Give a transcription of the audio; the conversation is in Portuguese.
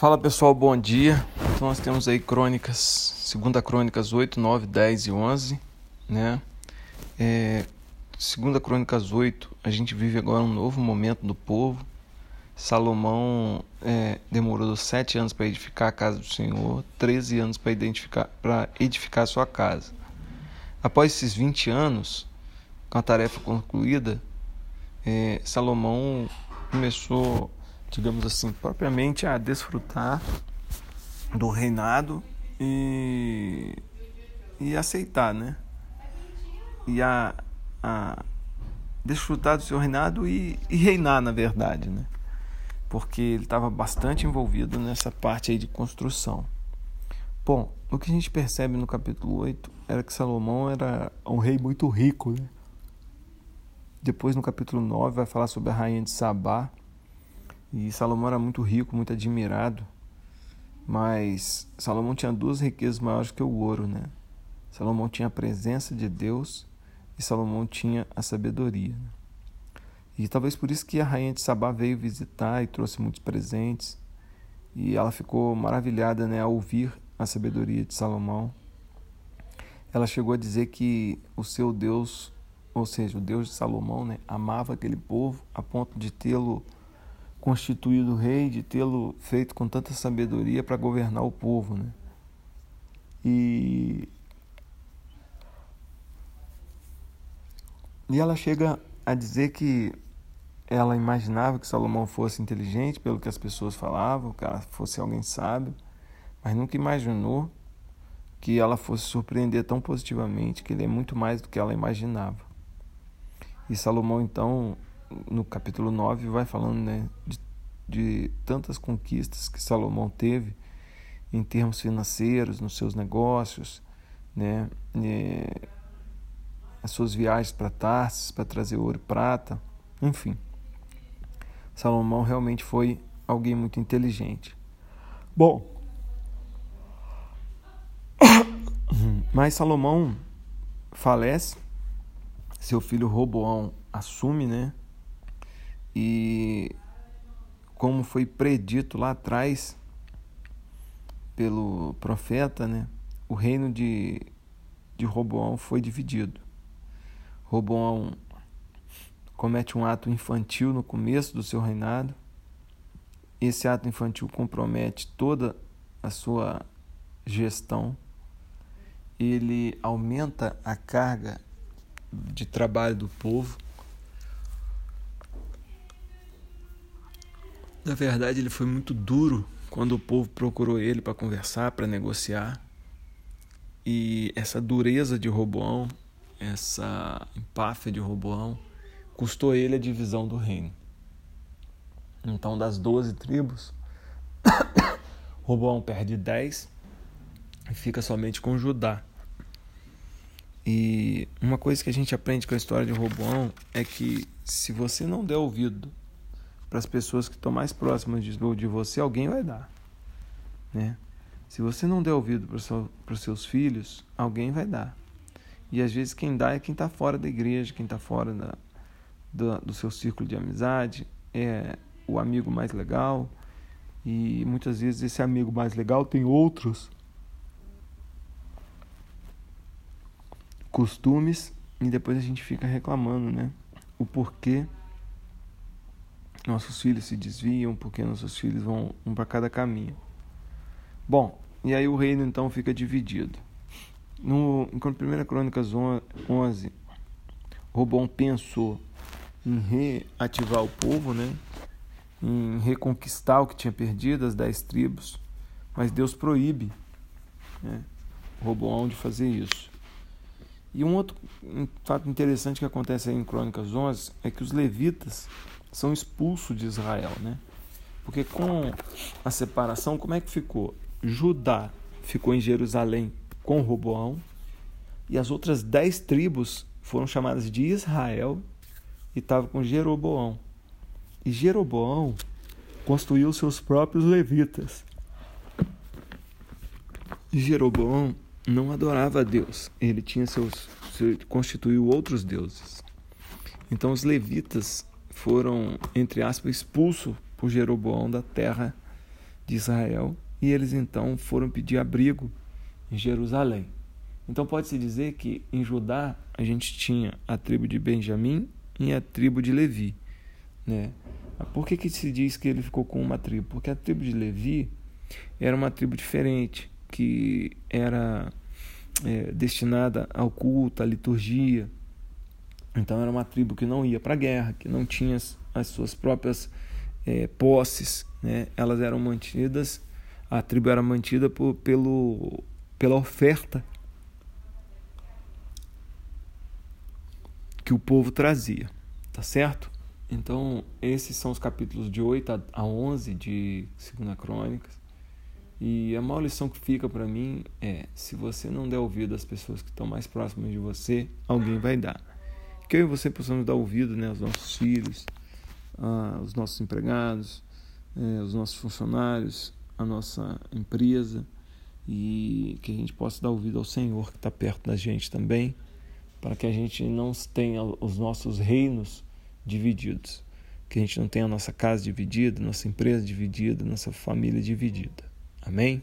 Fala pessoal, bom dia. Então nós temos aí crônicas, segunda crônicas 8, 9, 10 e 11, né? É, segunda crônicas 8, a gente vive agora um novo momento do povo. Salomão é, demorou sete anos para edificar a casa do Senhor, 13 anos para edificar, edificar a sua casa. Após esses 20 anos, com a tarefa concluída, é, Salomão começou digamos assim, propriamente a desfrutar do reinado e, e aceitar, né? E a, a desfrutar do seu reinado e, e reinar, na verdade, né? Porque ele estava bastante envolvido nessa parte aí de construção. Bom, o que a gente percebe no capítulo 8 era que Salomão era um rei muito rico, né? Depois no capítulo 9 vai falar sobre a rainha de Sabá, e Salomão era muito rico, muito admirado, mas Salomão tinha duas riquezas maiores que o ouro, né? Salomão tinha a presença de Deus e Salomão tinha a sabedoria. Né? E talvez por isso que a rainha de Sabá veio visitar e trouxe muitos presentes. E ela ficou maravilhada né, ao ouvir a sabedoria de Salomão. Ela chegou a dizer que o seu Deus, ou seja, o Deus de Salomão, né, amava aquele povo a ponto de tê-lo constituído rei, de tê-lo feito com tanta sabedoria para governar o povo. Né? E, e ela chega a dizer que ela imaginava que Salomão fosse inteligente, pelo que as pessoas falavam, que ela fosse alguém sábio, mas nunca imaginou que ela fosse surpreender tão positivamente, que ele é muito mais do que ela imaginava. E Salomão, então, no capítulo 9 vai falando né, de, de tantas conquistas que Salomão teve em termos financeiros, nos seus negócios, né, é, as suas viagens para Tarsis para trazer ouro e prata, enfim. Salomão realmente foi alguém muito inteligente. Bom, mas Salomão falece, seu filho Roboão assume, né, e como foi predito lá atrás pelo profeta, né, o reino de, de Roboão foi dividido. Roboão comete um ato infantil no começo do seu reinado. Esse ato infantil compromete toda a sua gestão. Ele aumenta a carga de trabalho do povo Na verdade, ele foi muito duro quando o povo procurou ele para conversar, para negociar. E essa dureza de Roboão, essa empáfia de Roboão, custou ele a divisão do reino. Então, das doze tribos, Roboão perde dez e fica somente com Judá. E uma coisa que a gente aprende com a história de Roboão é que se você não der ouvido para as pessoas que estão mais próximas de, de você, alguém vai dar. Né? Se você não der ouvido para os seus filhos, alguém vai dar. E às vezes quem dá é quem está fora da igreja, quem está fora da, do, do seu círculo de amizade, é o amigo mais legal. E muitas vezes esse amigo mais legal tem outros costumes e depois a gente fica reclamando, né? O porquê nossos filhos se desviam porque nossos filhos vão um para cada caminho. Bom, e aí o reino então fica dividido. No, em 1 Crônicas 11, Robão pensou em reativar o povo, né? em reconquistar o que tinha perdido, as dez tribos, mas Deus proíbe né? De fazer isso. E um outro fato interessante que acontece aí em Crônicas 11 é que os levitas são expulsos de Israel, né? Porque com a separação, como é que ficou? Judá ficou em Jerusalém com Roboão e as outras dez tribos foram chamadas de Israel e estavam com Jeroboão. E Jeroboão construiu seus próprios levitas. Jeroboão não adorava a Deus, ele tinha seus constituiu outros deuses. Então os levitas foram, entre aspas, expulsos por Jeroboão da terra de Israel e eles então foram pedir abrigo em Jerusalém. Então pode-se dizer que em Judá a gente tinha a tribo de Benjamim e a tribo de Levi. Né? Por que, que se diz que ele ficou com uma tribo? Porque a tribo de Levi era uma tribo diferente, que era é, destinada ao culto, à liturgia. Então era uma tribo que não ia para a guerra, que não tinha as suas próprias é, posses. Né? Elas eram mantidas, a tribo era mantida por, pelo, pela oferta que o povo trazia, tá certo? Então, esses são os capítulos de 8 a 11 de 2 Crônicas. E a maior lição que fica para mim é: se você não der ouvido às pessoas que estão mais próximas de você, alguém vai dar. Que eu e você possamos dar ouvido né, aos nossos filhos, aos nossos empregados, é, aos nossos funcionários, à nossa empresa e que a gente possa dar ouvido ao Senhor que está perto da gente também para que a gente não tenha os nossos reinos divididos, que a gente não tenha a nossa casa dividida, nossa empresa dividida, nossa família dividida. Amém?